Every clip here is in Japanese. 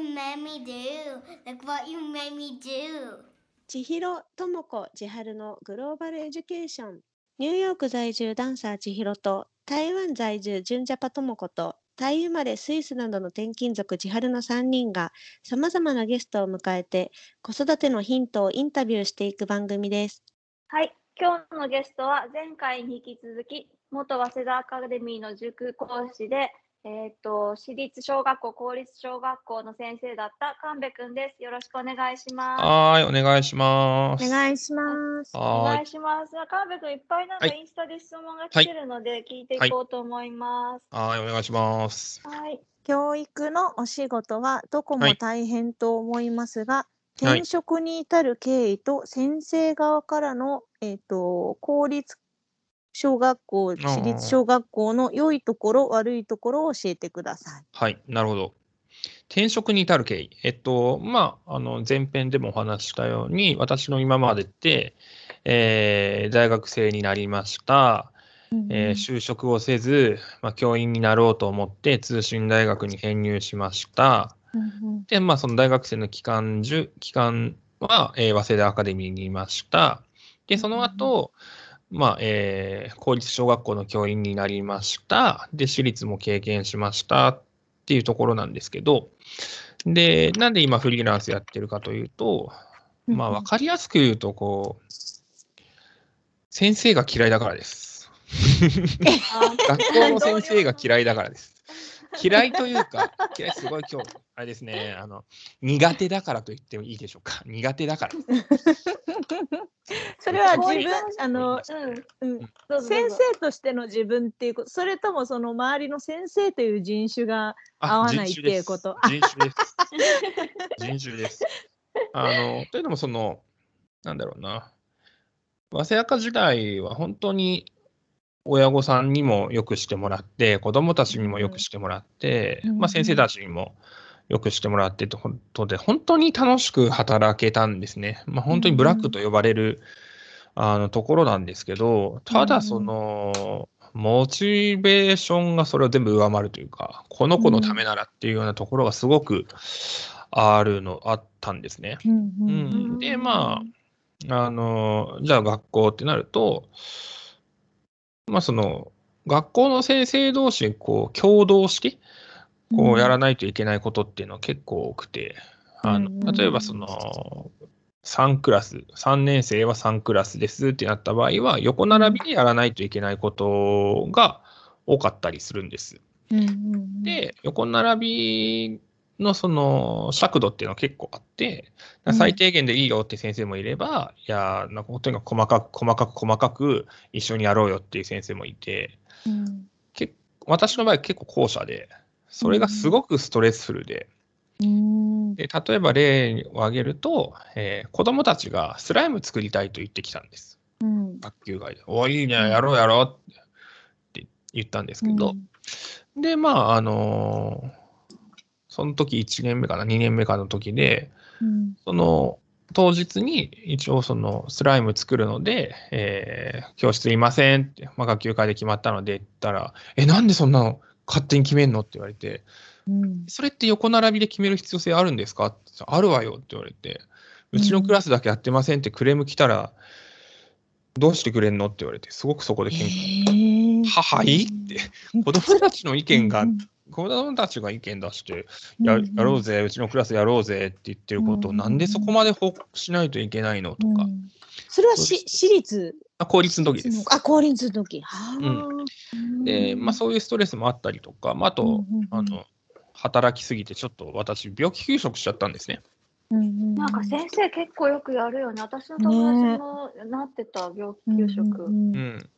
what you made me do? Look what you made me do? 千尋智子千春のグローバルエデュケーションニューヨーク在住ダンサー千尋と台湾在住純ジャパ智子とタイ生まれスイスなどの転勤族千春の3人がさまざまなゲストを迎えて子育てのヒントをインタビューしていく番組です。はい、今日のゲストは前回に引き続き元早稲田アカデミーの塾講師で、えっ、と私立小学校公立小学校の先生だった神戸くんです。よろしくお願いします。はーい、お願いします。お願いします。おはーい。願いします。神戸くんいっぱいなんかはいインスタで質問が来てるので聞いていこうと思います。はーい、お願いします。はい、教育のお仕事はどこもはい大変と思いますが、はい転職に至る経緯と先生側からの、えっと公立小学校、私立小学校の良いところ、悪いところを教えてください。はい、なるほど。転職に至る経緯。えっと、まあ、あの、前編でもお話ししたように、私の今までって、えー大学生になりました。えー就職をせず、まあ、教員になろうと思って通信大学に編入しました。で、まあ、その大学生の期間中、期間は、えー早稲田アカデミーにいました。で、その後、まあ、えー公立小学校の教員になりました。で、私立も経験しましたっていうところなんですけど、で、なんで今フリーランスやってるかというと、まあ、わかりやすく言うと、こう、先生が嫌いだからです。学校の先生が嫌いだからです。嫌いというか、嫌いすごい今日、あれですね、あの、苦手だからと言ってもいいでしょうか。苦手だから。それはうん自分、あの、うん、うん、先生としての自分っていうこと、それともその周りの先生という人種が、合わないっていうこと人種です。人種です。あの、というのも、その、なんだろうな。早稲田時代は本当に親御さんにもよくしてもらって、子供たちにもよくしてもらって、うん。まあ、先生たちにもよくしてもらってということで、本当に楽しく働けたんですね。まあ、本当にブラックと呼ばれる、あのところなんですけど、ただその、モチベーションがそれを全部上回るというか、この子のためならっていうようなところがすごくあるの、あったんですね。うん、で、まあ、あの、じゃあ学校ってなると、まあその、学校の先生同士、こう、共同して、こう、やらないといけないことっていうのは結構多くて、あの、例えばその、3クラス、3年生は3クラスですってなった場合は、横並びでやらないといけないことが多かったりするんです。で、横並びのその尺度っていうのは結構あって、うん。最低限でいいよって先生もいれば、いや、なんかとにかく細かく細かく細かく一緒にやろうよっていう先生もいて、うん。結私の場合結構後者で、それがすごくストレスフルで、うん。で例えば例を挙げると、えー子供たちがスライム作りたいと言ってきたんです。うん。学級外で。おいいね、やろうやろうって言ったんですけど、で、まあ、あのーその時1年目かな、2年目かの時で、うん。その当日に一応そのスライム作るので、えー教室いませんって、まあ、学級会で決まったので言ったら、え、なんでそんなの勝手に決めんの？って言われて、うん。それって横並びで決める必要性あるんですか？ってあるわよって言われて、うちのクラスだけやってませんってクレーム来たら、どうしてくれんの？って言われて、すごくそこで喧嘩。へー。ははい？って、子供たちの意見がうん子供たちが意見出して、やうん。やろうぜ、うちのクラスやろうぜって言ってることを、うん。なんでそこまで報告しないといけないの？とか、うんそれはし私立？あ公立の時です。あ、公立の時。はあ。で、まあ、そういうストレスもあったりとか、まあ、あと、うんうんうん。あの、働きすぎて、ちょっと私、病気休職しちゃったんですね。なんか先生結構よくやるよね。私の友達もなってた病気給食。うんうん、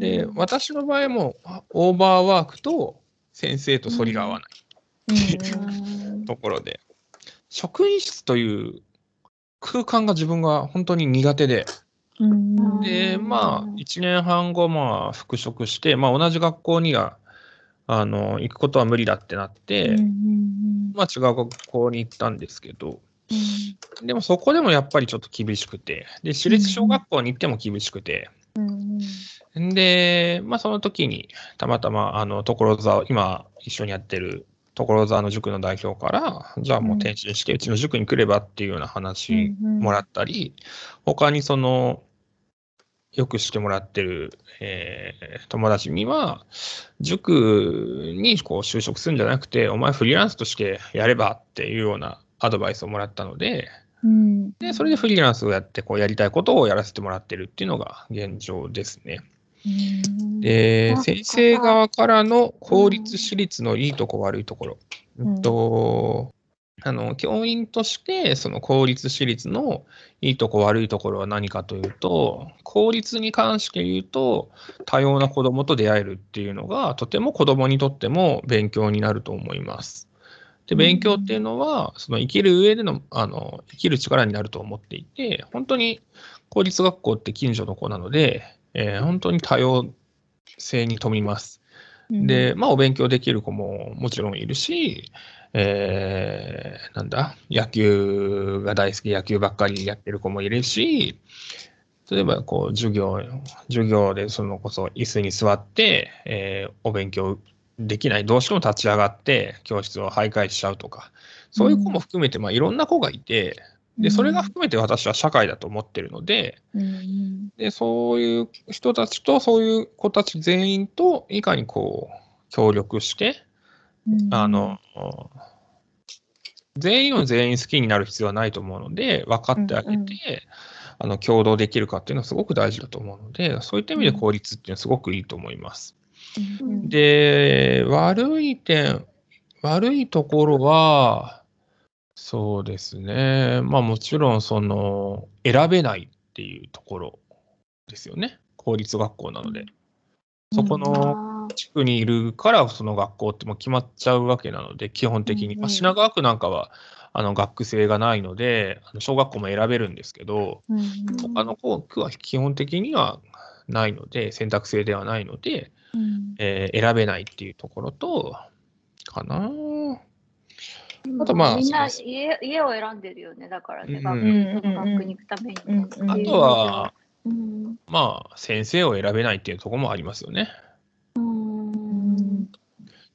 で、私の場合も、あオーバーワークと先生と反りが合わない。うん。ところで、職員室という空間が自分が本当に苦手で、うん。で、うんまあ、1年半後、まあ、復職して、まあ、同じ学校には、あの、行くことは無理だってなって、うん。まあ、違う学校に行ったんですけど、でもそこでもやっぱりちょっと厳しくて、で、私立小学校に行っても厳しくて、うんで、まあ、その時に、たまたま、あの、所沢、今、一緒にやってる所沢の塾の代表から、じゃあもう転身してうちの塾に来ればっていうような話もらったり、他にその、よくしてもらってる、えー友達には、塾にこう就職するんじゃなくて、お前フリーランスとしてやればっていうようなアドバイスをもらったので、うんで、それでフリーランスをやって、こうやりたいことをやらせてもらってるっていうのが現状ですね。で先生側からの公立私立のいいとこ悪いところ。うんうんと、あの、教員として、その公立私立のいいとこ悪いところは何かというと、公立に関して言うと、多様な子どもと出会えるっていうのが、とても子どもにとっても勉強になると思います。で、勉強っていうのは、その生きる上での、あの、生きる力になると思っていて、本当に公立学校って近所の子なので、えー本当に多様性に富みます。で、まあ、お勉強できる子ももちろんいるし、えーなんだ、野球が大好き、野球ばっかりやってる子もいるし、例えば、こう、授業、授業でそのこそ椅子に座って、えーお勉強できない、どうしても立ち上がって、教室を徘徊しちゃうとか、そういう子も含めて、まあ、いろんな子がいて、で、それが含めて私は社会だと思ってるので、うん。で、そういう人たちと、そういう子たち全員と、いかにこう、協力して、うん。あの、全員を全員好きになる必要はないと思うので、分かってあげて、あの、共同できるかっていうのはすごく大事だと思うので、そういった意味で効率っていうのはすごくいいと思います。うんで、悪い点、悪いところは、そうですね。まあもちろん、その、選べないっていうところですよね。公立学校なので。そこの地区にいるから、その学校ってもう決まっちゃうわけなので、基本的に。まあ、品川区なんかは、あの、学区制がないので、あの小学校も選べるんですけど、うん他の区は基本的にはないので、選択制ではないので、うんえー選べないっていうところと、かな。あとまあみんな家家を選んでるよね、だからね、うん学うん学区に行くためにね。うんあとは、うん、まあ、先生を選べないっていうところもありますよね。うんっ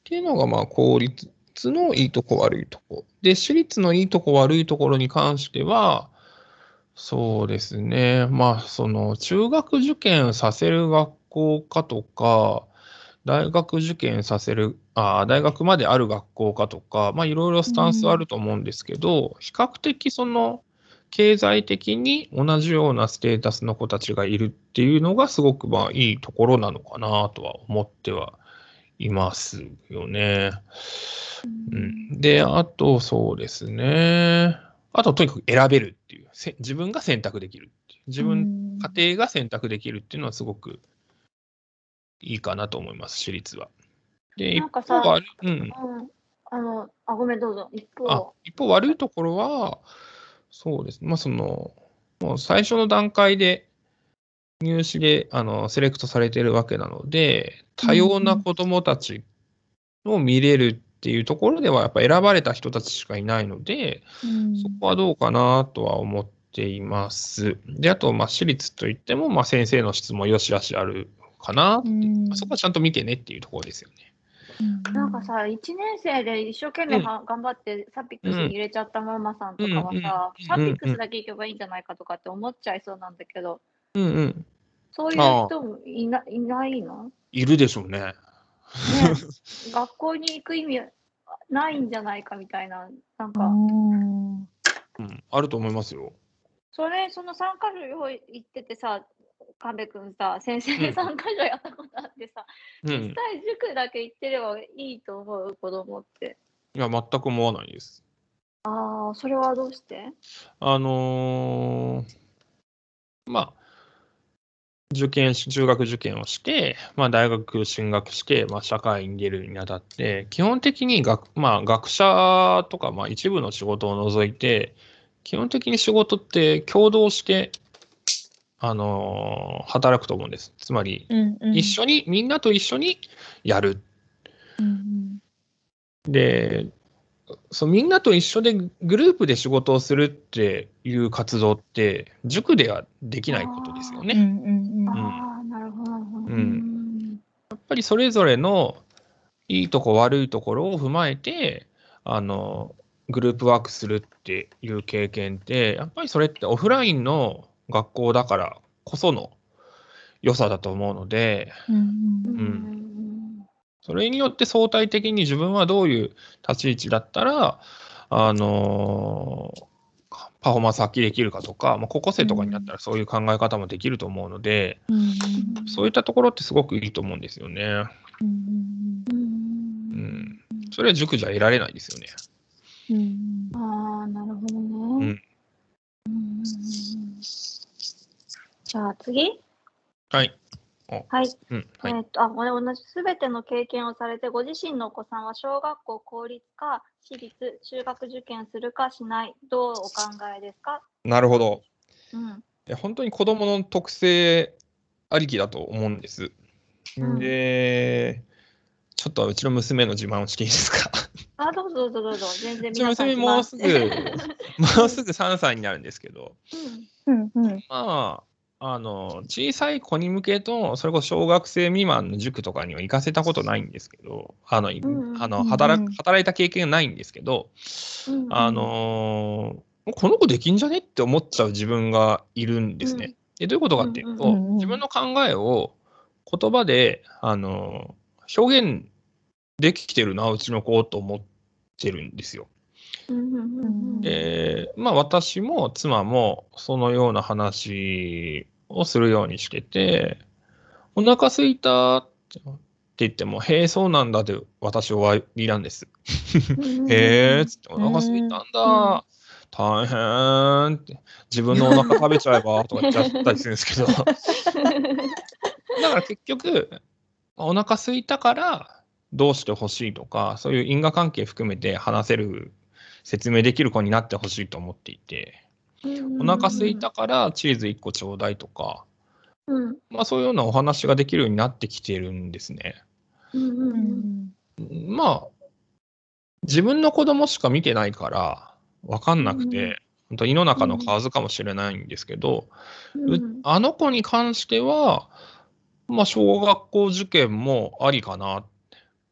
ていうのが、まあ、公立のいいとこ悪いとこ。で、私立のいいとこ悪いところに関しては、そうですね。まあ、その、中学受験させる学校かとか、大学受験させる、あ大学まである学校かとか、まあ、いろいろスタンスあると思うんですけど、比較的その、経済的に同じようなステータスの子たちがいるっていうのがすごくまあいいところなのかなとは思ってはいますよね。うん、で、あとそうですね。あととにかく選べるっていう、せ自分が選択できる自分、家庭が選択できるっていうのはすごくいいかなと思います、私立は。で、一方悪い、うん、うんあの、あ、ごめん、どうぞ。一あ方、一方悪いところは、そうですね、まあ、その、もう最初の段階で入試であのセレクトされているわけなので、多様な子どもたちを見れるっていうところでは、やっぱ選ばれた人たちしかいないので、そこはどうかなとは思っています。で、あと、まあ、私立といっても、まあ、先生の質もよしあしあるかな？っていう、まあそこはちゃんと見てねっていうところですよね。なんかさ、1年生で一生懸命は頑張ってサピックスに入れちゃったママさんとかはさ、うんサピックスだけ行けばいいんじゃないかとかって思っちゃいそうなんだけど、うんうん。そういう人もいないないの？いるでしょうね。ね。学校に行く意味ないんじゃないかみたいな、なんか、うん、あると思いますよ。それ、その3箇所行っててさ、神戸君さ、先生うん3箇所やったことあってさ、うん。実際塾だけ行ってればいいと思う子供って。いや、全く思わないです。ああ、それはどうして？あのーまあ、受験し、中学受験をして、まあ、大学進学して、まあ、社会に出るにあたって、基本的に学、まあ、学者とか、まあ、一部の仕事を除いて、基本的に仕事って共同して、あのー働くと思うんです。つまり、一緒に、みんなと一緒にやる。で、そうみんなと一緒でグループで仕事をするっていう活動って、塾ではできないことですよね。うんうんうんああ、なるほど、なるほど。うんやっぱりそれぞれのいいとこ悪いところを踏まえて、あの、グループワークするっていう経験って、やっぱりそれってオフラインの学校だからこその良さだと思うので、うんううんんそれによって相対的に自分はどういう立ち位置だったら、あのパフォーマンス発揮できるかとか、まあ、高校生とかになったらそういう考え方もできると思うので、うんそういったところってすごくいいと思うんですよね。うんうん。それは塾じゃ得られないですよね。うんああ、なるほどうね。ん。じゃあ次？はい。はい。うん。はい。えっと、あ、これ同じすべての経験をされて、ご自身のお子さんは小学校公立か私立、中学受験するかしない、どうお考えですか？なるほど。うん。いや本当に子供の特性ありきだと思うんです。うんで、ちょっとうちの娘の自慢をしていいですか？あ、どうぞどうぞどうぞ。全然うちの皆さん娘もうすぐ、もうすぐ3歳になるんですけど、うんうんうんまあ、あの、小さい子に向けと、それこそ小学生未満の塾とかには行かせたことないんですけど、あの、いうんあのうん働いた経験がないんですけど、うんあのーこの子できんじゃねって思っちゃう自分がいるんですね。でどういうことかっていうと、うんうんうん自分の考えを言葉で、あのー表現できてるな、うちの子と思ってるんですよ。で、まあ私も妻もそのような話をするようにしてて、お腹すいたって言っても、へえ、そうなんだで私終わりなんです。へえ、つって、お腹すいたんだ。大変って、自分のお腹食べちゃえばとか言っちゃったりするんですけど、だから結局、お腹空いたからどうしてほしいとか、そういう因果関係含めて話せる、説明できる子になってほしいと思っていて、お腹空いたからチーズ1個ちょうだいとか、うん。まあそういうようなお話ができるようになってきてるんですね。うんまあ、自分の子供しか見てないから、わかんなくて、うん。本当胃の中の蛙かもしれないんですけど、ううん。あの子に関しては、まあ、小学校受験もありかな。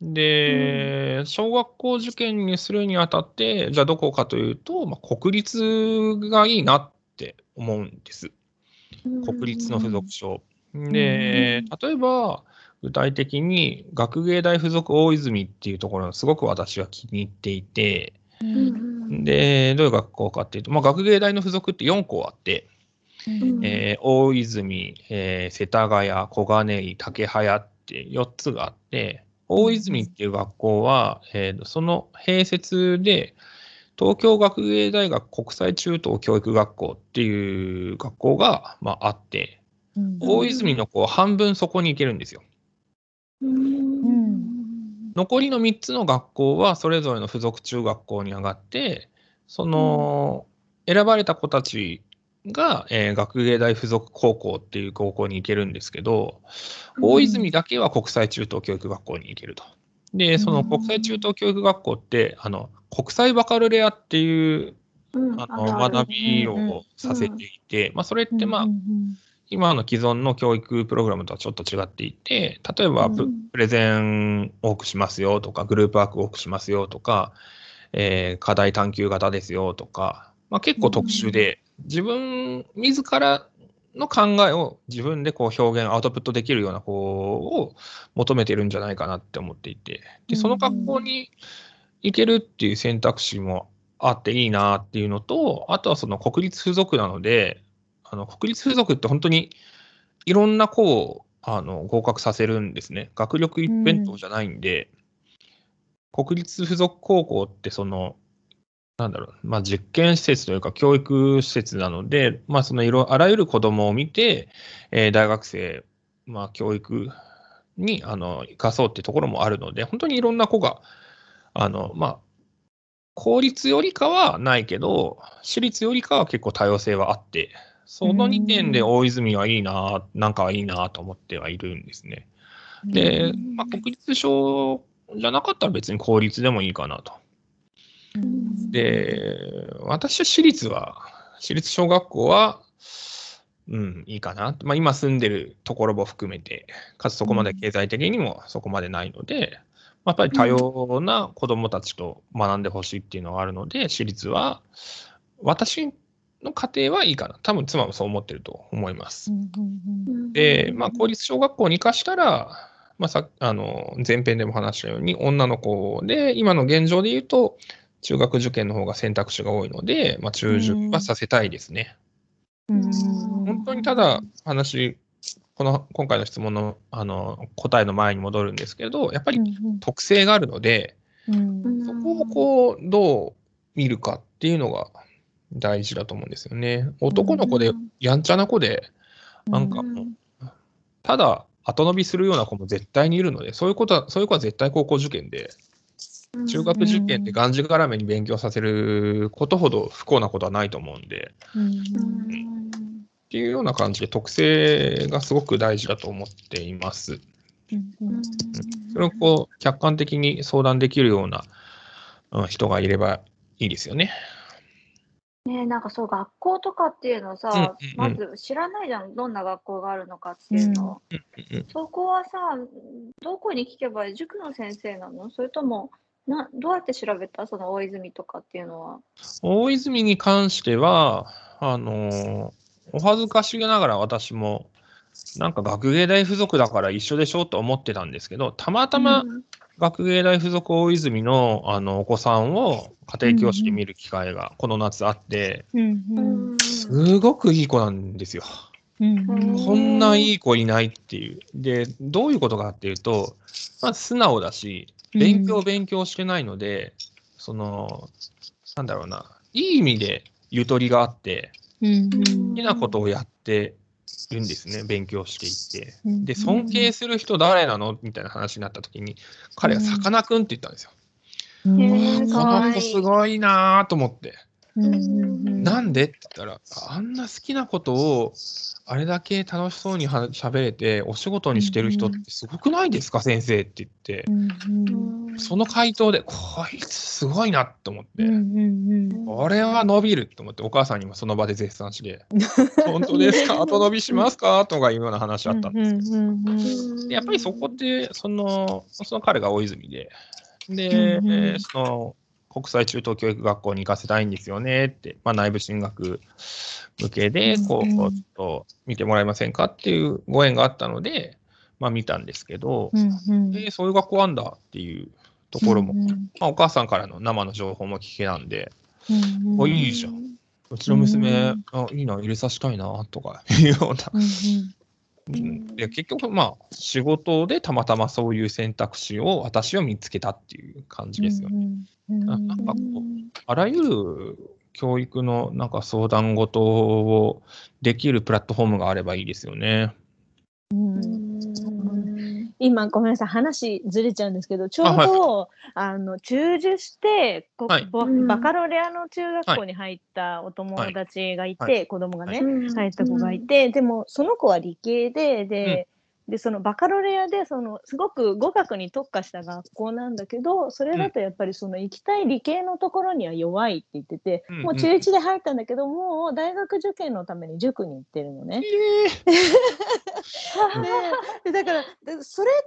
で、小学校受験にするにあたって、じゃあどこかというと、まあ、国立がいいなって思うんです。国立の付属小。で、例えば、具体的に学芸大附属大泉っていうところがすごく私は気に入っていて、で、どういう学校かっていうと、まあ、学芸大の付属って4校あって、うん。えー大泉、えー世田谷、小金井、竹早って4つがあって、大泉っていう学校は、えーその併設で、東京学芸大学国際中等教育学校っていう学校が、まあ、あって、うん。大泉の子は半分そこに行けるんですよ。うん。残りの3つの学校はそれぞれの付属中学校に上がって、その、選ばれた子たちが、えー学芸大附属高校っていう高校に行けるんですけど、大泉だけは国際中等教育学校に行けると。で、その国際中等教育学校って、あの、国際バカルレアっていううん。あの学びをさせていて、まあ、それって、まあう、ん今の既存の教育プログラムとはちょっと違っていて、例えばプ,、レゼン多くしますよとか、グループワーク多くしますよとか、えー課題探求型ですよとか、まあ、結構特殊で、自分自らの考えを自分でこう表現、アウトプットできるような子を求めてるんじゃないかなって思っていて、でその学校に行けるっていう選択肢もあっていいなっていうのと、あとはその国立附属なので、あの国立附属って本当にいろんな子をあの合格させるんですね。学力一辺倒じゃないんで、国立附属高校ってその、なんだろう、まあ、実験施設というか教育施設なので、まあ、そのいろあらゆる子供を見て、えー大学生、まあ、教育にあの生かそうっていうところもあるので、本当にいろんな子が、あの、まあ、公立よりかはないけど、私立よりかは結構多様性はあって、その2点で大泉はいいな、なんかはいいなと思ってはいるんですね。で、まあ、国立小じゃなかったら別に公立でもいいかなと。で、私は私立は、私立小学校は、うん、いいかな。まあ、今住んでるところも含めて、かつそこまで経済的にもそこまでないので、やっぱり多様な子どもたちと学んでほしいっていうのがあるので、私立は、私の家庭はいいかな。多分妻もそう思ってると思います。で、まあ、公立小学校に行かしたら、まあ、さあの前編でも話したように、女の子で、今の現状で言うと、中学受験の方が選択肢が多いので、まあ、中受はさせたいですね。本当にただ話、この今回の質問のあの答えの前に戻るんですけど、やっぱり特性があるので、そこをこうどう見るかっていうのが大事だと思うんですよね。男の子で、やんちゃな子で、なんかもう、ただ後伸びするような子も絶対にいるので、そういうことは、そういう子は絶対高校受験で、中学受験でがんじがらめに勉強させることほど不幸なことはないと思うんで、っていうような感じで特性がすごく大事だと思っています。それをこう客観的に相談できるようなうん人がいればいいですよね。ねえなんかそう学校とかっていうのさ、うんうんうん。まず知らないじゃん。どんな学校があるのかっていうの。を、うんうん。そこはさどこに聞けばいい？塾の先生なの？それともなどうやって調べた？その大泉とかっていうのは。大泉に関しては、あのお恥ずかしながら私も、なんか学芸大附属だから一緒でしょと思ってたんですけど、たまたまうん学芸大附属大泉のあのお子さんを家庭教師で見る機会がこの夏あって、うんすごくいい子なんですよ。こんないい子いないっていう。で、どういうことかっていうと、まあ、素直だし、勉強勉強してないので、その、なんだろうな、いい意味でゆとりがあって、好きなことをやってるんですね、勉強していて。で、尊敬する人誰なの？みたいな話になった時に、彼がさかなクンって言ったんですよ。この子すごいなぁと思って。んなんでって言ったら、あんな好きなことをあれだけ楽しそうには喋れて、お仕事にしてる人ってすごくないですか、先生って言って、その回答で、こいつすごいなって思って、これは伸びると思って、お母さんにもその場で絶賛して、本当ですか、後伸びしますか？とかいうような話あったんですけど、でやっぱりそこって、そのその彼が大泉で、で、その国際中等教育学校に行かせたいんですよねって、まあ、内部進学向けで、こう、うん。うんちょっと見てもらえませんかっていうご縁があったので、まあ、見たんですけど、えーそういう学校あんだっていうところも、まあ、お母さんからの生の情報も聞けなんで、おいいじゃん。うちの娘、うん。あいいな、入れさせたいなとかいうような。うんで結局、まあ、仕事でたまたまそういう選択肢を私は見つけたっていう感じですよね。ななん。かこうあらゆる教育のなんか相談事をできるプラットフォームがあればいいですよね。今ごめんなさい話ずれちゃうんですけどちょうどあ、の中受してこはい。バカロレアの中学校に入ったお友達がいて、はい。子供がね、うん。入った子がいて、でもその子は理系でで,、でそのバカロレアでそのすごく語学に特化した学校なんだけどそれだとやっぱりその行きたい理系のところには弱いって言ってて、うんもう中1で入ったんだけどもう大学受験のために塾に行ってるのね。ででだからでそれが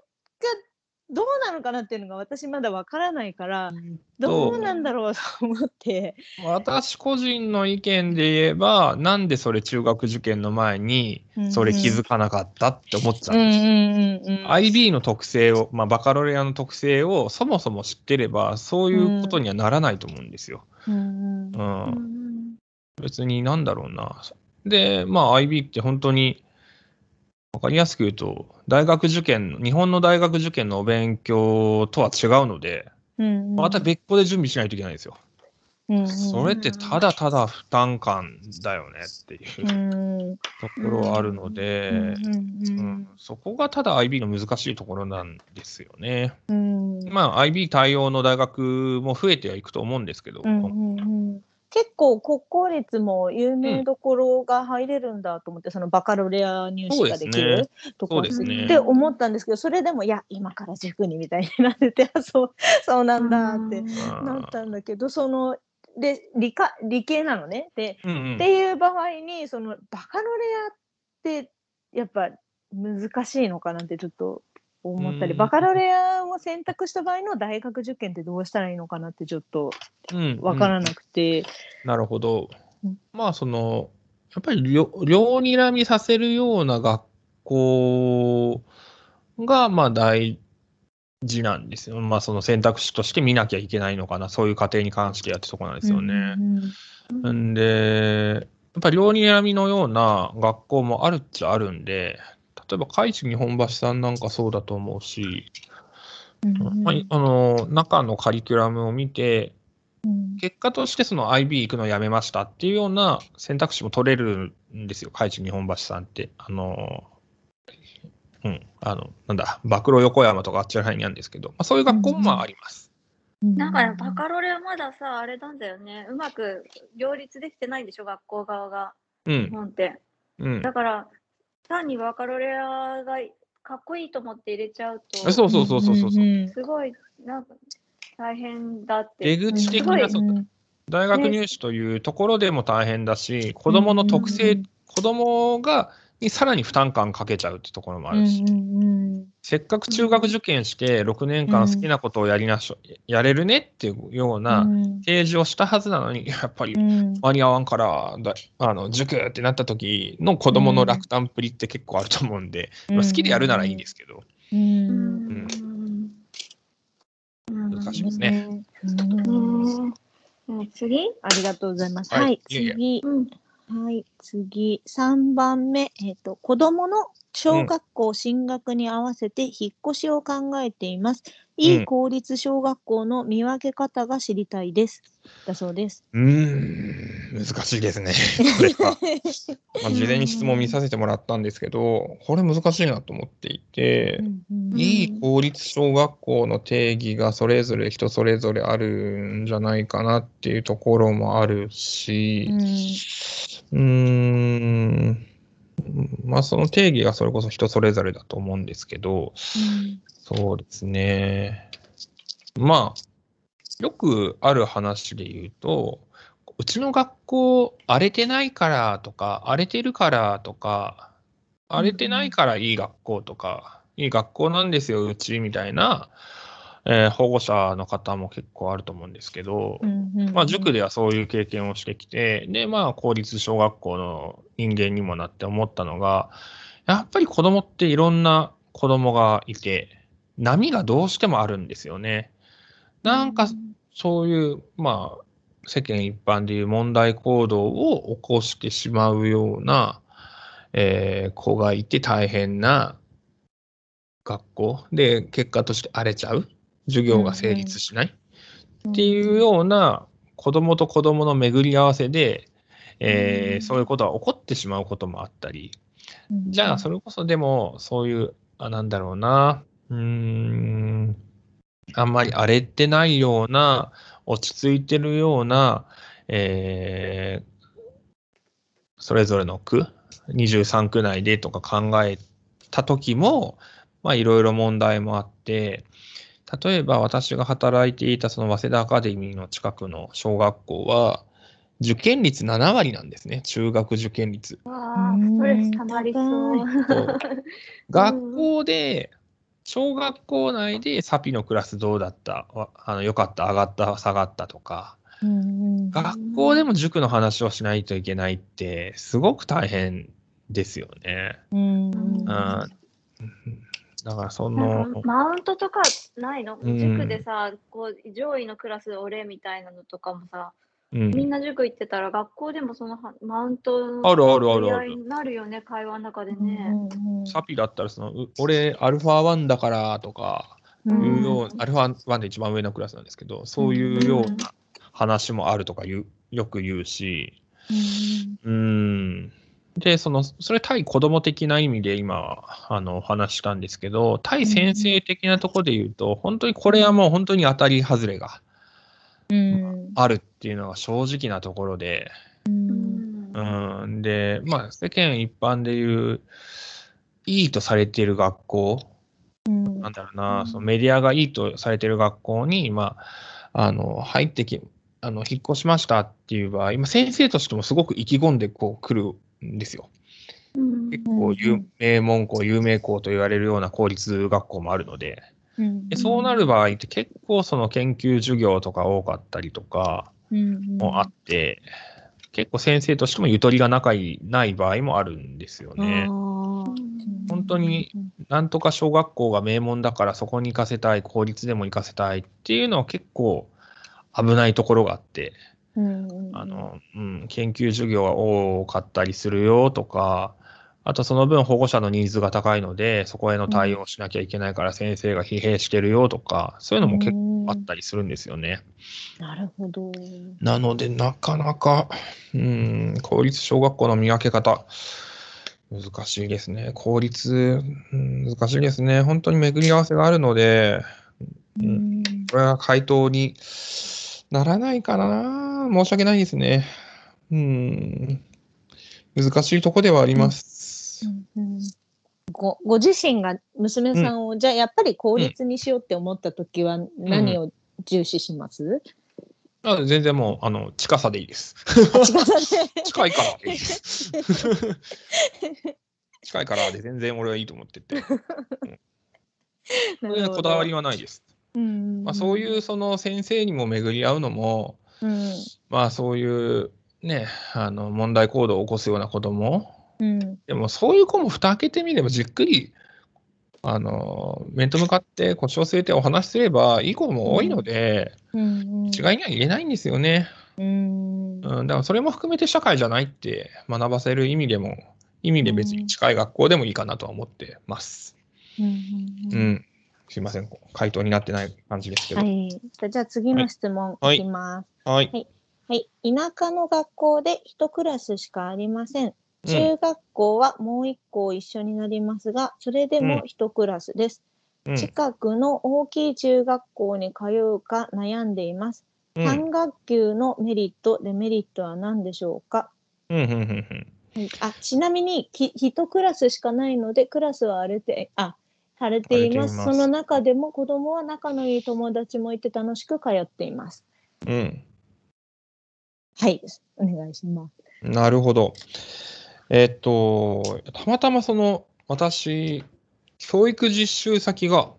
どうなのかなっていうのが私まだわからないからどうなんだろうと思って。私個人の意見で言えば、なんでそれ中学受験の前にそれ気づかなかったって思っちゃうんですよ。IB の特性を、まあ、バカロレアの特性をそもそも知ってれば、そういうことにはならないと思うんですよ。うんうん別になんだろうな。で、まあ IB って本当に、わかりやすく言うと、大学受験、日本の大学受験のお勉強とは違うので、うんまた別個で準備しないといけないんですよ。うんうんそれってただただ負担感だよねっていううん。ところはあるので、うんうんそこがただ IB の難しいところなんですよね。うん。うんまあ IB 対応の大学も増えてはいくと思うんですけど、うんうんうん結構国公立も有名どころが入れるんだと思って、そのバカロレア入試ができるところ。って思ったんですけどそれでもいや今から塾にみたいになっててあ そうそうなんだってうん。なったんだけどそので理科理系なのね。でうんうん。っていう場合にそのバカロレアってやっぱ難しいのかなってちょっと思ったり、うんバカロレアを選択した場合の大学受験ってどうしたらいいのかなってちょっとうんわからなくて。なるほどうん。まあ、その、やっぱり両両睨みさせるような学校が、まあ、大事なんですよ。まあ、その選択肢として見なきゃいけないのかな、そういう過程に関してやってとこなんですよね。うんうんんで、やっぱり両睨みのような学校もあるっちゃあるんで、例えば、海地日本橋さんなんかそうだと思うし、うんうんまあ、あの中のカリキュラムを見て、うん結果としてその IB 行くのやめましたっていうような選択肢も取れるんですよ、海地日本橋さんって。あの、うん、あの、なんだ、暴露横山とかあっちら辺にあるんですけど、まあ、そういう学校もまああります。なんかねバカロレはまださ、あれなんだよね。うまく両立できてないんでしょ、学校側が。日うん、本って。うん。だから、単にバカロレアがかっこいいと思って入れちゃうと、そうそうそうそうそう。んすごい、なんか、大変だって。出口的ないそうん大学入試というところでも大変だし、子供の特性、うん子供がにさらに負担感かけちゃうってところもあるし、うんうんせっかく中学受験して6年間好きなことをやりなしょ、やれるねっていうようなうん。提示をしたはずなのに、やっぱりうん。間に合わんからだあの塾ってなった時の子供の落胆っぷりって結構あると思うんで、うん。まあ好きでやるならいいんですけど、ううん。んうん難しいですね。うん。うん次？ありがとうございます。はい。はい、いえいえ。次。うんはい、次、3番目、えっ、と、子供の小学校進学に合わせて引っ越しを考えています。いい公立小学校の見分け方が知りたいです。だそうです。うーん、難しいですね。これがまあ、事前に質問見させてもらったんですけど、これ難しいなと思っていて、うんいい公立小学校の定義がそれぞれ人それぞれあるんじゃないかなっていうところもあるし、うーん、まあその定義がそれこそ人それぞれだと思うんですけど、そうですね。まあ、よくある話で言うと、うちの学校荒れてないからとか、荒れてるからとか、荒れてないからいい学校とか、いい学校なんですよ、うちみたいな、えー保護者の方も結構あると思うんですけど、まあ、塾ではそういう経験をしてきて、で、まあ、公立小学校の人間にもなって思ったのが、やっぱり子供っていろんな子供がいて、波がどうしてもあるんですよね。なんか、そういう、まあ、世間一般でいう問題行動を起こしてしまうような、えー子がいて大変な学校で、結果として荒れちゃう。授業が成立しない？っていうような子供と子供の巡り合わせで、えーうん。そういうことが起こってしまうこともあったり、じゃあそれ、れこそでもそういう、あなんだろうな、うーん、あんまり荒れてないような、落ち着いてるような、えーそれぞれの区、23区内でとか考えた時も、まあいろいろ問題もあって、例えば私が働いていたその早稲田アカデミーの近くの小学校は、受験率7割なんですね、中学受験率。わあ、ストレス溜まりそう。学校で、小学校内でサピのクラスどうだった、わあの良かった、上がった、下がった？とか、学校でも塾の話をしないといけないって、すごく大変ですよね。うん。うん、だからそなんのか、マウントとかないの、うん。塾でさ、こう上位のクラス俺みたいなのとかもさ、うん。みんな塾行ってたら学校でもそのはマウントのあるあるあるなるよね、会話の中でね。サピだったらその、う俺、アルファ1だからとかいうよう、アルファ1で一番上のクラスなんですけど、そういうような話もあるとか言うよく言うし、うん。で、その、それ対子供的な意味で今、あの、お話ししたんですけど、対先生的なところで言うと、本当にこれはもう本当に当たり外れがあるっていうのが正直なところで、うん。うん。で、まあ、世間一般で言う、いいとされている学校、なんだろうな、そのメディアがいいとされている学校に、まあ、あの、入ってき、あの、引っ越しましたっていう場合、今先生としてもすごく意気込んでこう来るんですよ。うん結構有名門校、有名校と言われるような公立学校もあるので、でそうなる場合って結構その研究授業とか多かったりとかもあって、結構先生としてもゆとりが仲いいない場合もあるんですよね。本当になんとか小学校が名門だからそこに行かせたい、公立でも行かせたいっていうのは結構危ないところがあって、あの、うん、研究授業が多かったりするよとか、あとその分保護者のニーズが高いので、そこへの対応をしなきゃいけないから先生が疲弊してるよとか、そういうのも結構あったりするんですよね。なるほど。なので、なかなか、うん、公立小学校の見分け方、難しいですね。公立、うん難しいですね。本当に巡り合わせがあるので、うん、これは回答にならないかな。申し訳ないですね。うん、難しいとこではあります。ごご自身が娘さんを、じゃあやっぱり公立にしようって思った時は何を重視します、あ全然もう、あの、近さでいいです。近さで近いからでいいです。近いからで全然俺はいいと思ってて、なそれはこだわりはないです。うんまあ、そういうその先生にも巡り合うのも、うんまあそういうね、あの問題行動を起こすような子供うんでもそういう子も蓋開けてみればじっくり、あの、面と向かって腰を据えてお話しすればいい子も多いので、うん違いには言えないんですよね。うんうん、だからそれも含めて社会じゃないって学ばせる意味でも、意味で別に近い学校でもいいかなとは思ってます。うんうん。すいません、回答になってない感じですけど。ははい。い。じゃあ次の質問はいいきます。はい。田舎の学校で一クラスしかありません。中学校はもう一校一緒になりますが、それでも一クラスです。うん近くの大きい中学校に通うか悩んでいます。うん単学級のメリット、デメリットは何でしょうか、うんうんうんうんはいあちなみにき一クラスしかないので、クラスは荒れて、あ、されています。荒れていますその中でも子供は仲のいい友達もいて楽しく通っています。うん。はい、お願いします。なるほど。えっと、たまたまその、私、教育実習先が、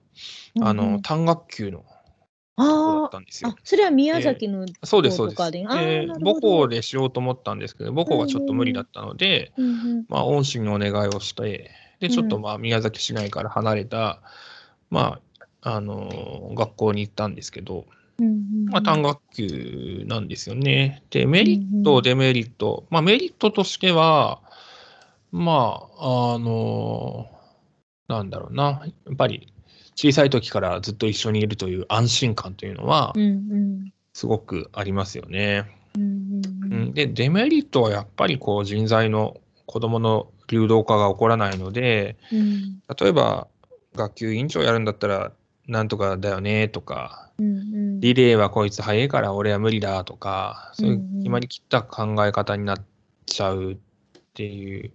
あの、うんうん単学級のあたんですよーあ。、それは宮崎の、そうです、そうです。で母校でしようと思ったんですけど、母校がちょっと無理だったので、うんうんまあ、恩師にお願いをして、で、ちょっとまあ、宮崎市内から離れた、まあ、あの、学校に行ったんですけど、うんうんまあ、単学級なんですよね。で、メリット、デメリット。まあ、メリットとしては、まあ、あの、なんだろうな。やっぱり、小さい時からずっと一緒にいるという安心感というのはう、んすごくありますよね。で、デメリットはやっぱりこう人材の子供の流動化が起こらないので、うん例えば学級委員長やるんだったらなんとかだよねとか、うんうんリレーはこいつ早いから俺は無理だとか、そういううんうん決まりきった考え方になっちゃうっていう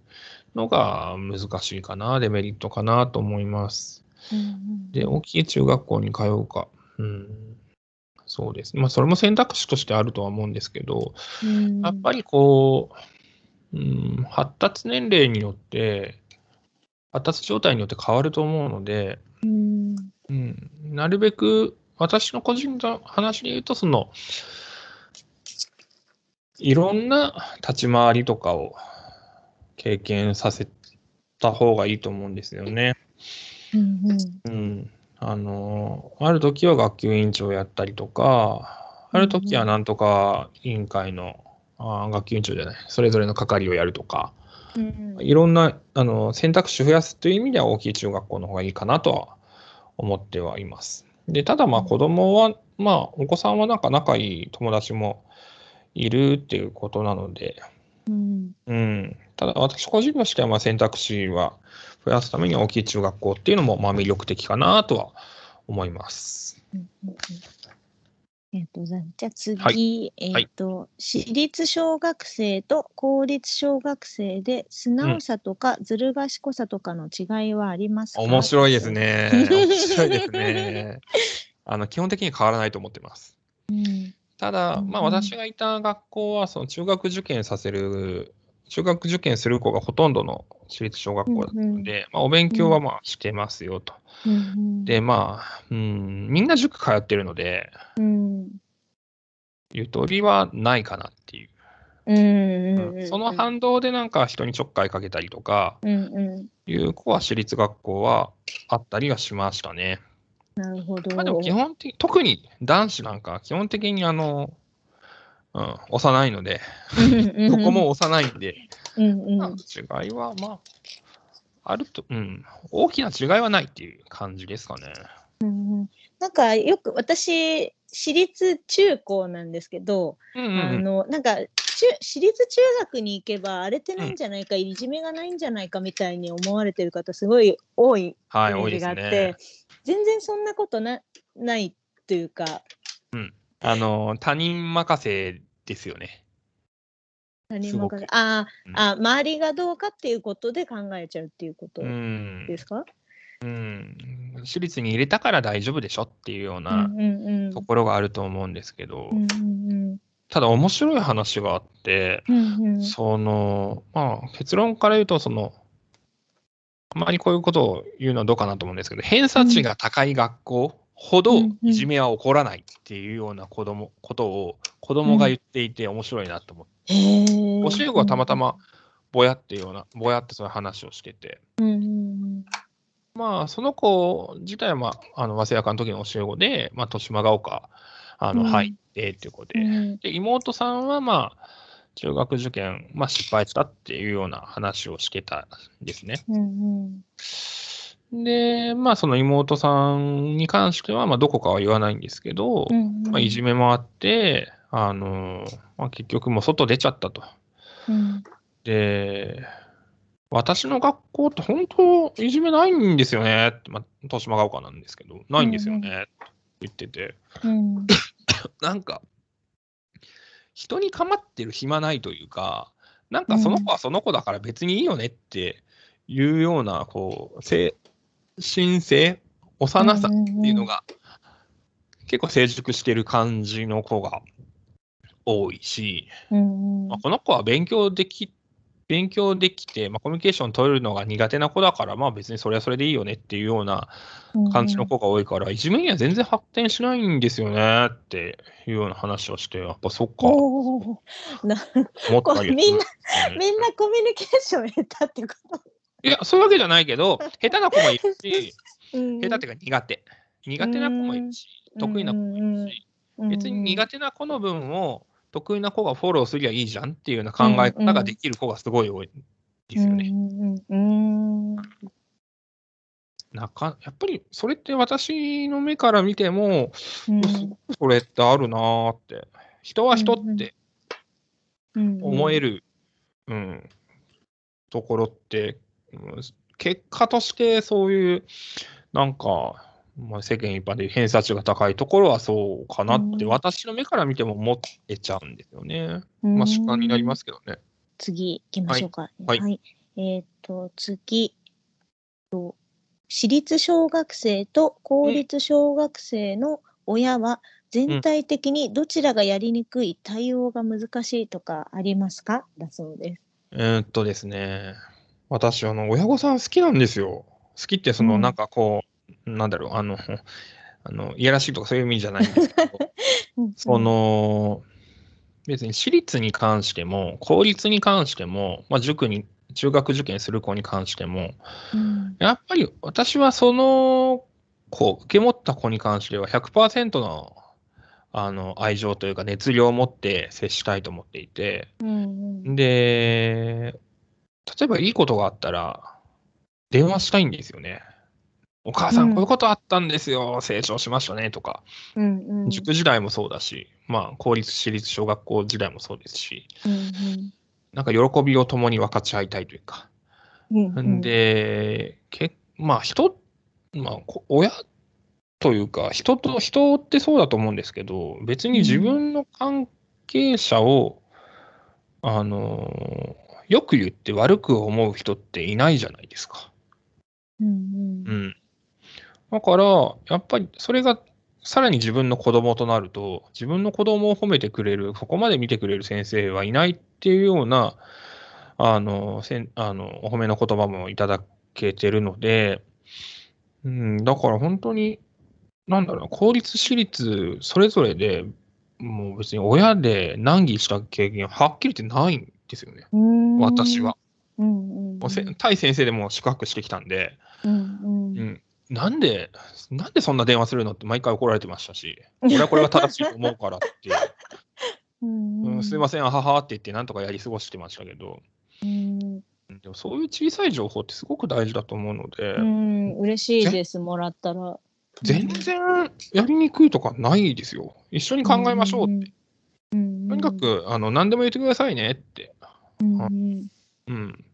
のが難しいかな、デメリットかなと思います。うんで、大きい中学校に通うか。うん。そうです。まあ、それも選択肢としてあるとは思うんですけど、うんやっぱりこう、うん、発達年齢によって、発達状態によって変わると思うので、うんうん、なるべく私の個人の話で言うと、その、いろんな立ち回りとかを経験させた方がいいと思うんですよね。うんうん。あの、ある時は学級委員長をやったりとか、ある時はなんとか委員会の、あー学級委員長じゃない、それぞれの係をやるとか、うんいろんなあの選択肢を増やすという意味では大きい中学校の方がいいかなとは思ってはいます。で、ただまあ子供は、まあお子さんはなんか仲いい友達もいるっていうことなので、うんうん。ただ私個人としてはまあ選択肢は増やすためには大きい中学校っていうのもまあ魅力的かなとは思います。うんうんえっと、じゃあじゃあ次、はいえっと、私立小学生と公立小学生で素直さとかずる賢さとかの違いはありますか、面白いです。ね。面白いですね。あの基本的に変わらないと思ってます。うんただ、うんまあ、私がいた学校は、その中学受験させる中学受験する子がほとんどの私立小学校だったので、まあ、お勉強はまあしてますよと。うんうんで、まあ、うん、みんな塾通ってるので、うんゆとりはないかなっていう。うんうんうんその反動でなんか人にちょっかいかけたりとかうんういう子は私立学校はあったりはしましたね。んなるほど。まあでも基本的、特に男子なんか基本的にあの、うん、幼いので、どこも幼いんで、うんうん。まあ違いはまあ、あると、うん、大きな違いはないっていう感じですかね。うんうん。なんかよく私私立中高なんですけど、うんうんうん。あのなんか中私立中学に行けば荒れてないんじゃないか、いじめがないんじゃないかみたいに思われてる方すごい多いイはい、メージがあって、ね。全然そんなことなないというかあの、他人任せですよね。何もすごく。あー、うん。あ周りがどうかっていうことで考えちゃうっていうことうん。で。すか、うん。私立に入れたから大丈夫でしょっていうよううなんうんうん。ところがあると思うんですけど、うんうん。ただ面白い話があって、うんうん。その、まあ、結論から言うと、その、あまりこういうことを言うのはどうかなと思うんですけど、偏差値が高い学校ほどいじめは起こらないっていうような子供ことを子供が言っていて面白いなと思って、教え子はたまたまぼやっていうような、ぼやってそういう話をしてて、まあ、その子自体は、まあ、あの、早稲田の時の教え子で、まあ、豊島が丘、あの、うん。入ってっていう子で、うん。で、妹さんはまあ、中学受験、まあ失敗したっていうような話をしてたんですね。うんうんで、まあその妹さんに関しては、まあどこかは言わないんですけど、うんうん。まあいじめもあって、あの、まあ結局もう外出ちゃったと。うん。で、私の学校って本当いじめないんですよね。って、まあ豊島が丘なんですけど、ないんですよね。って言ってて、うん。なんか、人に構ってる暇ないというか、なんかその子はその子だから別にいいよねっていうような、こう、精神性、幼さっていうのが、結構成熟してる感じの子が多いし、うんうん。まあ、この子は勉強でき、勉強できて、まあ、コミュニケーション取るのが苦手な子だから、まあ別にそれはそれでいいよねっていうような感じの子が多いから、いじめには全然発展しないんですよねっていうような話をして、やっぱそっか、みんなみんなコミュニケーション下手ってこと？いや、そういうわけじゃないけど、下手な子もいるし、うん。下手っていうか苦手。苦手な子もいるし、得意な子もいるし、別に苦手な子の分を得意な子がフォローすりゃいいじゃんっていうような考え方ができる子がすごい多いですよね。なかやっぱりそれって私の目から見ても、うん。それってあるなーって。人は人ってうん思える、うんところって、うん結果としてそういう、なんか、まあ、世間一般で偏差値が高いところはそうかなって、うん私の目から見ても思えちゃうんですよね。まあ、主観になりますけどね。次行きましょうか。はいえっ、と、次。と私立小学生と公立小学生の親は全体的にどちらがやりにくい対応が難しいとかありますか？だそうです。えーっとですね、私、あの、親御さん好きなんですよ。好きって、その、うん。なんかこう、なんだろう、あの、あの、いやらしいとかそういう意味じゃないんですけど、その、別に私立に関しても、公立に関しても、まあ、塾に、中学受験する子に関しても、うん、やっぱり私はその子、受け持った子に関しては100%の、あの、愛情というか熱量を持って接したいと思っていて、うんうん。で、例えばいいことがあったら、電話したいんですよね。お母さうん。ん、こういうことあったんですよ、成長しましたね。とか、うんうん。塾時代もそうだし、まあ、公立、私立小学校時代もそうですし、うんなんか喜びを共に分かち合いたいというか。うんうん。で、けまあ、人、まあ、こ親というか、人と、人ってそうだと思うんですけど、別に自分の関係者を、あの、よく言って悪く思う人っていないじゃないですか。うんうん。だから、やっぱりそれがさらに自分の子供となると、自分の子供を褒めてくれる、そこまで見てくれる先生はいないっていうような、あの、せんあのお褒めの言葉もいただけてるので、うん、だから本当に、なんだろうな、公立、私立、それぞれでもう別に親で難儀した経験、はっきり言ってないんですよね、私は。。うんうんもうせ対先生でも宿泊してきたんで、うんうんうん、なんで、なんでそんな電話するのって毎回怒られてましたし、俺はこれが正しいと思うからって、うんうん、すいません、あははって言って、なんとかやり過ごしてましたけど、うんでもそういう小さい情報ってすごく大事だと思うので、うん、嬉しいです、もらったら。全然やりにくいとかないですよ。一緒に考えましょうって。うん。とにかく、あの、何でも言ってくださいねって。うんうん。うん。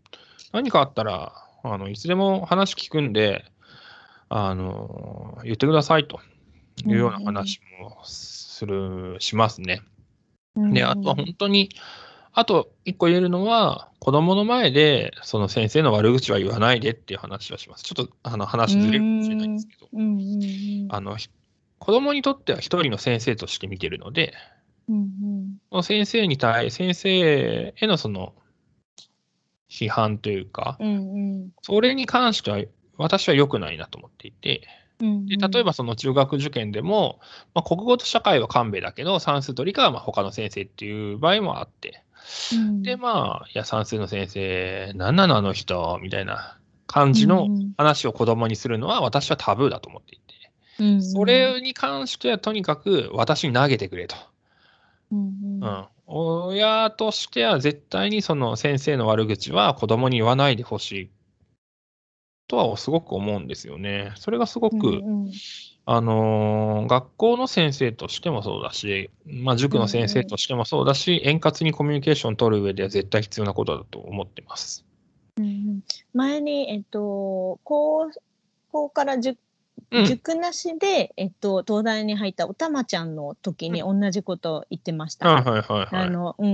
何かあったら、あの、いつでも話聞くんで、あの、言ってくださいと。いうような話もする、しますね。うん、で、あとは本当に、あと一個言えるのは、子供の前で、その先生の悪口は言わないでっていう話はします。ちょっと、あの、話ずれるかもしれないんですけど、うんうんうん。あの、ひ子供にとっては一人の先生として見てるので、うん。その先生に対、先生へのその、批判というか、うんうん。それに関しては、私は良くないなと思っていて、うんで例えばその中学受験でも、まあ、国語と社会は勘弁だけど、算数と理科はまあ他の先生っていう場合もあって、うん。で、まあ、いや、算数の先生、何なのあの人、みたいな感じの話を子供にするのは、私はタブーだと思っていて、うんうん。それに関してはとにかく私に投げてくれと。うんうん。うん、親としては絶対にその先生の悪口は子供に言わないでほしいとはすごく思うんですよね。それがすごく、うんうんあのー学校の先生としてもそうだし、まあ、塾の先生としてもそうだし、円滑にコミュニケーションを取る上では絶対必要なことだと思ってます。うんうん前に、えっと、高校から塾うん、塾なしで、えっと、東大に入ったおたまちゃんの時に同じことを言ってました。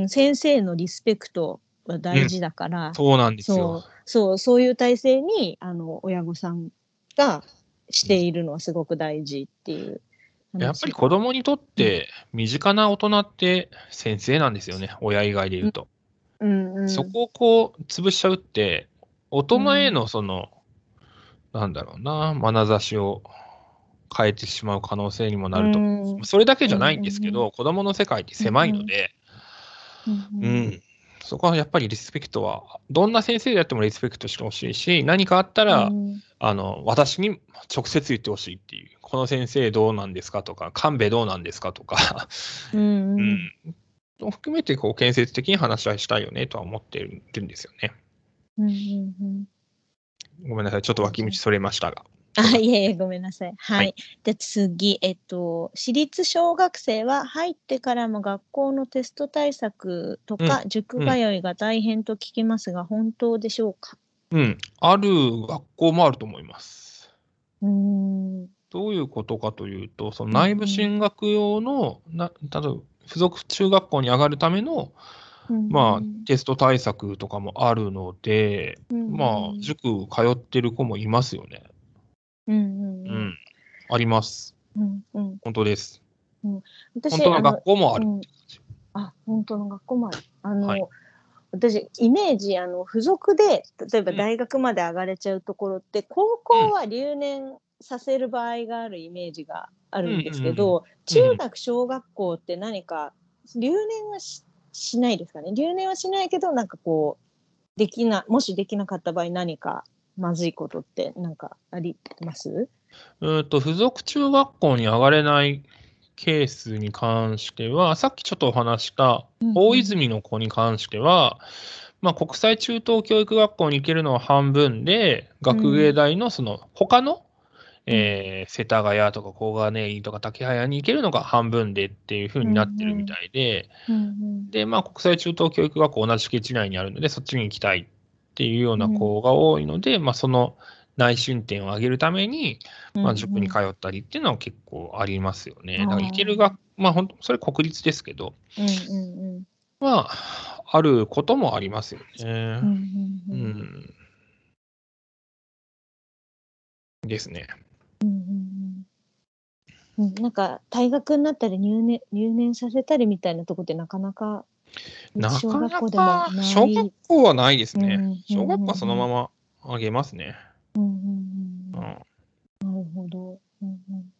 先生のリスペクトは大事だから、そうなんですそうよ。そう、そういう体制に、あの、親御さんがしているのはすごく大事っていう。やっぱり子供にとって身近な大人って先生なんですよね、親以外で言うと。うんうん、そこをこう潰しちゃうって、大人へのその、なんだろうな、眼差しを変えてしまう可能性にもなると。うん。それだけじゃないんですけうんど、子供の世界って狭いので、うんうん、そこはやっぱりリスペクトは、どんな先生であってもリスペクトしてほしいし、何かあったら、うん。あの、私に直接言ってほしいっていう、この先生どうなんですかとか、神戸どうなんですかとか、うん。含めてこう建設的に話し合いしたいよねとは思ってるんですよね。うんうんうんごめんなさい、ちょっと脇道それましたが。あ、いえいえ、ごめんなさい。はい。はいで、次、えっと、私立小学生は入ってからも学校のテスト対策とか、塾通いが大変と聞きますが、本当でしょうか？うん、ある学校もあると思います。うーん。どういうことかというと、その内部進学用の、な例えば付属中学校に上がるための、まあ、テスト対策とかもあるので、まあ、塾通ってる子もいますよね。うんうんううんん、あります。うんうん。本当です。私、本当の学校もある。うんあ、本当の学校もある。あの、はい私、イメージ、あの、付属で、例えばうん大学まで上がれちゃうところって、高校は留年させる場合があるイメージがあるんですけど、中学、小学校って何か、留年はししないですかね。留年はしないけど、なんかこう、できな、もしできなかった場合何かまずいことってなんかあります？うんと、付属中学校に上がれないケースに関しては、さっきちょっとお話したうんうん大泉の子に関しては、まあ、国際中等教育学校に行けるのは半分で、学芸大のその他の、えー世田谷とか小金井とか竹早に行けるのが半分でっていう風になってるみたいで、うんで、まあ、国際中等教育学校同じ敷地内にあるので、そっちに行きたいっていうような子が多いので、まあ、その内申点を上げるために、うん。まあ、塾に通ったりっていうのは結構ありますよね。だから行ける学、まあ本当、それ国立ですけど、うんうんうんまあ、あることもありますよね。うんうんううんん。ですね。うんうんうんなんか退学になったり入年入年させたりみたいなとこってなかなかなかな小学校でもかない。小学校はないですね。うん小学校はそのままあげますね。うんうんううんんなるほど。うんうん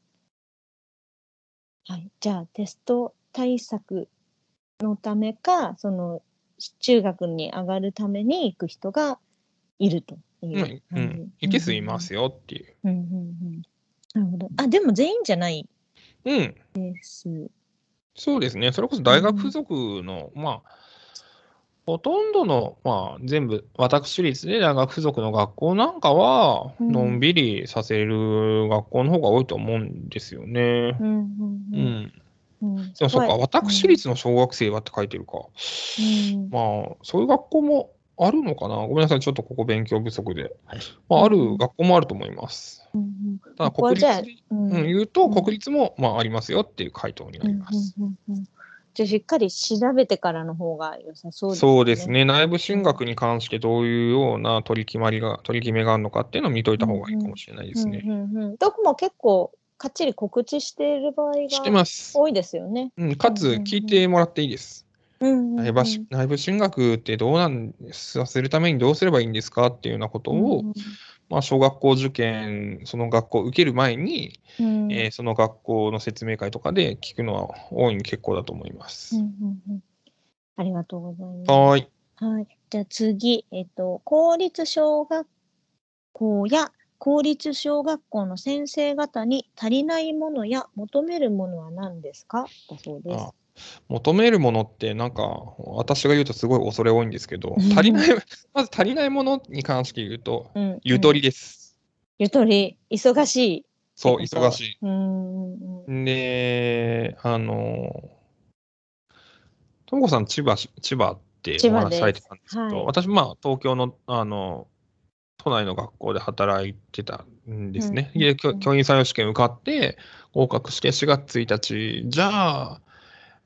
はい。じゃあ、テスト対策のためか、その、中学に上がるために行く人がいるといううんいけすいますよっていう。うんうんうん。なるほど。あ、でも全員じゃないうん、です。そうですね。それこそ大学附属の、まあ、ほとんどの、まあ、全部、私立で大学附属の学校なんかは、うんのんびりさせる学校の方が多いと思うんですよね。うんうんううんん。うん。でもそっか、私立の小学生はって書いてるか。うんまあ、そういう学校もあるのかな？ごめんなさい、ちょっとここ勉強不足で。まあ、ある学校もあると思います。ただ、ここはじゃあ国立で、うんうん、言うと、うん国立も、まあ、ありますよっていう回答になります。じゃあしっかり調べてからの方が良さそうですね。そうですね。内部進学に関してどういうような取り決まりが、取り決めがあるのかっていうのを見といた方がいいかもしれないですね。うんうんうん、どこも結構かっちり告知している場合がます。多いですよね。うん、かつ、聞いてもらっていいです。内部し内部進学ってどうなんさせるためにどうすればいいんですか？っていうようなことを、うんまあ、小学校受験、その学校を受ける前に、うんえーその学校の説明会とかで聞くのは大いに結構だと思います。うんうんうんありがとうございます。はーい。はい。じゃあ次、えっと、公立小学校や公立小学校の先生方に足りないものや求めるものは何ですか？だそうです。あ求めるものって、なんか、私が言うとすごい恐れ多いんですけど、うん足りない、まず足りないものに関して言うと、うんゆとりです。ゆとり、忙しい。そう、忙しい。うんうんうん。で、あの、ともこさん、千葉し、千葉ってお話しされてたんですけど、はい私、まあ、東京の、あの、都内の学校で働いてたんですね。うんで、教教員採用試験受かって、合格して4月1日、じゃあ、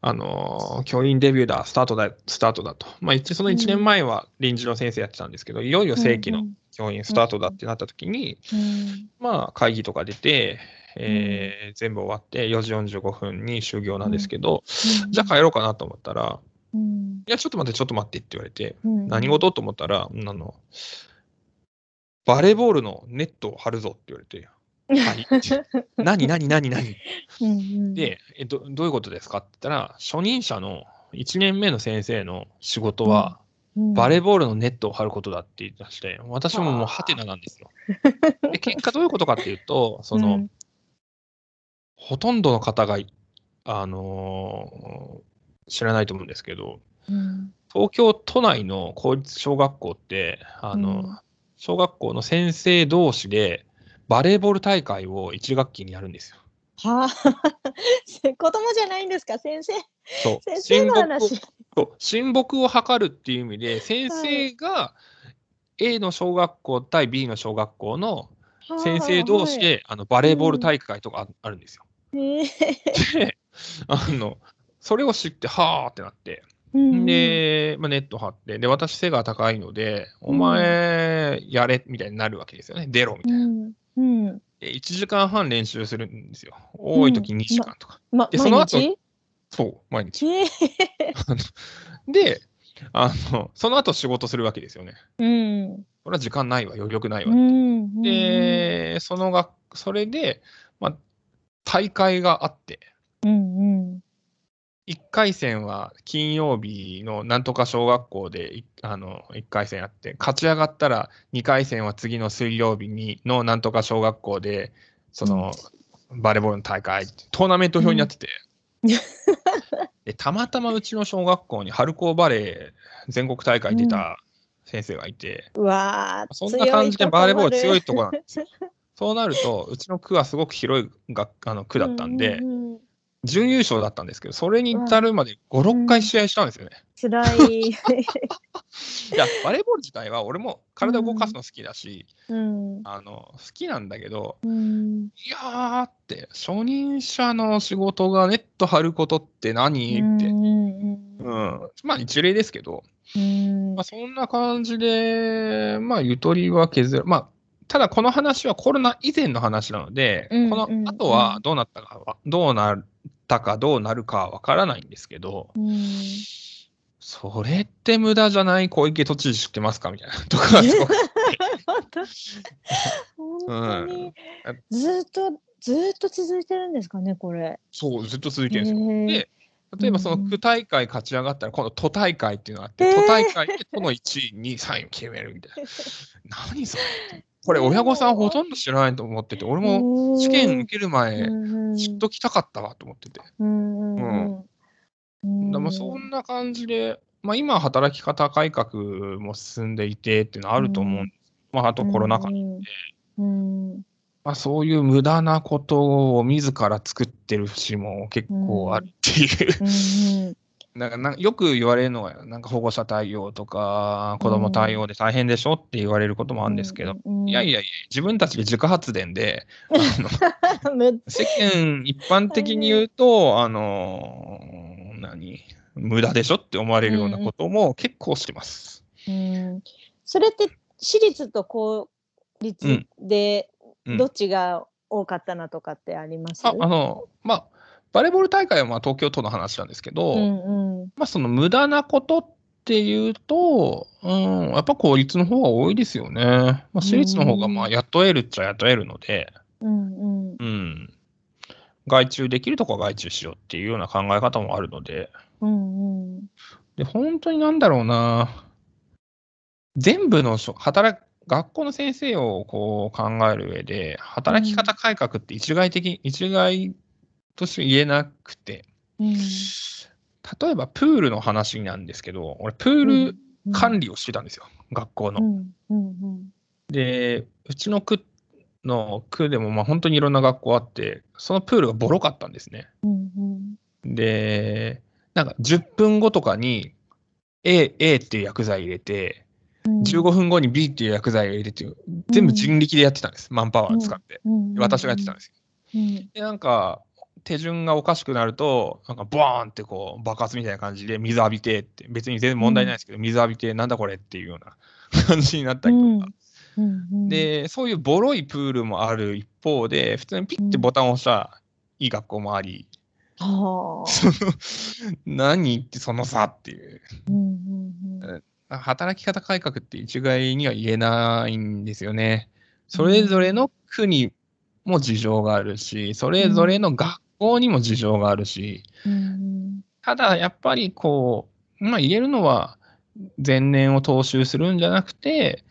あの、教員デビューだ、スタートだ、スタートだと。まあ、一その1年前は臨時の先生やってたんですけど、いよいよ正規の教員スタートだってなった時に、うん。まあ、会議とか出て、えー全部終わって4時45分に終業なんですけど、うん。じゃあ帰ろうかなと思ったら、うん。いや、ちょっと待って、ちょっと待ってって言われて、うん。何事と思ったら、あの、バレーボールのネットを張るぞって言われて、はい。何、何、何、何？うんうん。でえど、どういうことですか？って言ったら、初任者の1年目の先生の仕事は、うん。バレーボールのネットを張ることだって言い出して、私ももうハテナなんですよ。で、結果どういうことかっていうと、その、うん。ほとんどの方が、あのー知らないと思うんですけど、うん。東京都内の公立小学校って、あの、うん。小学校の先生同士でバレーボール大会を1学期にやるんですよ。はあ、子供じゃないんですか、先生。そう。先生の親睦を話。そう親睦を図るっていう意味で、先生が A の小学校対 B の小学校の先生同士で、あのバレーボール大会とかああるんですよ。はい。で、あの、それを知って、はーってなって、うんで、まあ、ネット張って、で、私背が高いので、お前、やれ、みたいになるわけですよね。出ろ、みたいな。うんうん。で、1時間半練習するんですよ。多い時2時間とか。ま、でその後毎日？そう、毎日。え で、あの、その後仕事するわけですよね。ーうん。これは時間ないわ、余力ないわ。うん。で、そのが、それで、まあ、大会があって、うんうん。1回戦は金曜日のなんとか小学校でいあの1回戦やって、勝ち上がったら2回戦は次の水曜日にのなんとか小学校で、その、バレーボールの大会、トーナメント表になってて、でたまたまうちの小学校に春高バレー全国大会出た先生がいて、うわーそんな感じでバレーボール強いとこなん強ですよ。そうなると、うちの区はすごく広い学あの区だったんで、うううん準優勝だったんですけど、それに至るまで5、6回試合したんですよね。辛い。いや、バレーボール自体は俺も体を動かすの好きだし、うん。あの好きなんだけど、うん。いやーって、初任者の仕事がネット張ることって何？って、うんうん、まあ一例ですけど、うんまあ、そんな感じで、まあ、ゆとりは削る。まあ、ただこの話はコロナ以前の話なので、うんこの後はどうなったかは、どうなったかどうなるかはわからないんですけど、うん。それって無駄じゃない小池都知事知ってますかみたいなとかすごく。本当本当に。ずっとずっと続いてるんですかねこれ。そうずっと続いてるんですよ。で例えばその区大会勝ち上がったら今度都大会っていうのがあって、都大会で都の1位2位3位を決めるみたいな。何それこれ親御さんほとんど知らないと思ってて俺も試験受ける前知っときたかったわと思ってて。うんでもそんな感じで、まあ、今は働き方改革も進んでいてっていうのはあると思うんです。まあ、あとコロナ禍で、まあ、そういう無駄なことを自ら作ってる節も結構あるっていう、うんなんかなよく言われるのはなんか保護者対応とか子ども対応で大変でしょって言われることもあるんですけど、うん。いやいやいや自分たちで自家発電で 世間一般的に言うと、あの何無駄でしょって思われるようなことも結構してます。うん。それって私立と公立でうん。どっちが多かったなとかってあります、ああのまあバレーボール大会はまあ東京都の話なんですけど、うんうん。まあ、その無駄なことっていうと、うん、やっぱ公立の方が多いですよね。まあ、私立の方がまあ雇えるっちゃ雇えるので、うんうん。うん、外注できるとこは外注しようっていうような考え方もあるので、うんうん。で本当になんだろうな、全部の働く学校の先生をこう考える上で、働き方改革って一概的、一概として言えなくて、うん例えばプールの話なんですけど、俺、プール管理をしてたんですよ、学校の。うん。うん。で、うちの区の区でもまあ本当にいろんな学校あって、そのプールがボロかったんですね。うん。うん。で、なんか10分後とかに A, A っていう薬剤入れて、うん。15分後に B っていう薬剤を入れて、全部人力でやってたんです、マンパワー使って。うん。私がやってたんですよ。うん。で、なんか、手順がおかしくなると、なんかバーンってこう爆発みたいな感じで水浴びてって、別に全然問題ないですけど、水浴びてなんだこれっていうような 感じになったりとか。うん。うんで、そういうボロいプールもある一方で、普通にピッてボタンを押したらいい学校もあり、はあ。そ の何ってその差っていう。うんうんうん。働き方改革って一概には言えないんですよね。それぞれの区にも事情があるし、それぞれの学校にも事情があるし、うんただやっぱりこう、まあ言えるのは、前年を踏襲するんじゃなくて、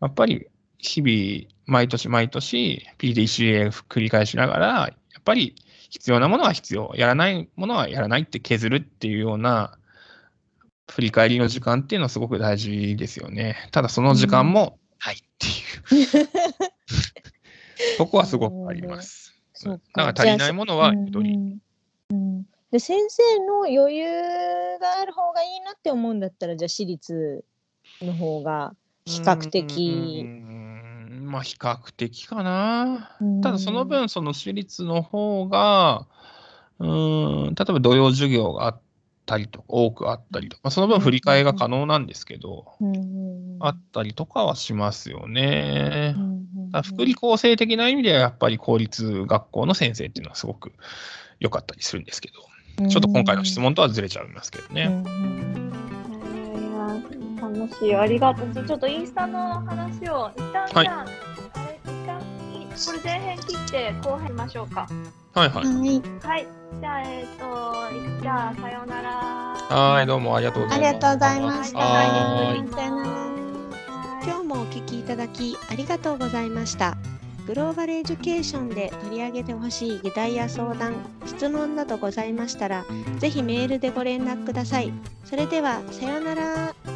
やっぱり日々、毎年毎年 PDCA 繰り返しながら、やっぱり必要なものは必要、やらないものはやらないって削るっていうような振り返りの時間っていうのはすごく大事ですよね。ただその時間もないっていう、そこはすごくあります。そうだから足りないものはゆとり。うん。うん。で先生の余裕がある方がいいなって思うんだったらじゃあ私立の方が比較う的まあ比較的かな。うん。ただその分、その私立の方が、うーん、例えば土曜授業があったりとか、多くあったりとか、まあ、その分振り替えが可能なんですけど、あったりとかはしますよね。う。ん福利厚生的な意味では、やっぱり公立学校の先生っていうのはすごく良かったりするんですけど、ちょっと今回の質問とはずれちゃいますけどね。うんうんえー楽しい、ありがとう。ちょっとインスタの話を一旦じゃあ、はいあれ一旦いこれ前編切って後編しましょうか。はいはい。はい、はい。じゃあ、えっ、と、じゃあ、さようなら。はい、どうもありがとうございます。ありがとうございましたさよならはい今日もお聞きいただきありがとうございました。グローバルエデュケーションで取り上げてほしい議題や相談、質問などございましたら、ぜひメールでご連絡ください。それでは、さようなら。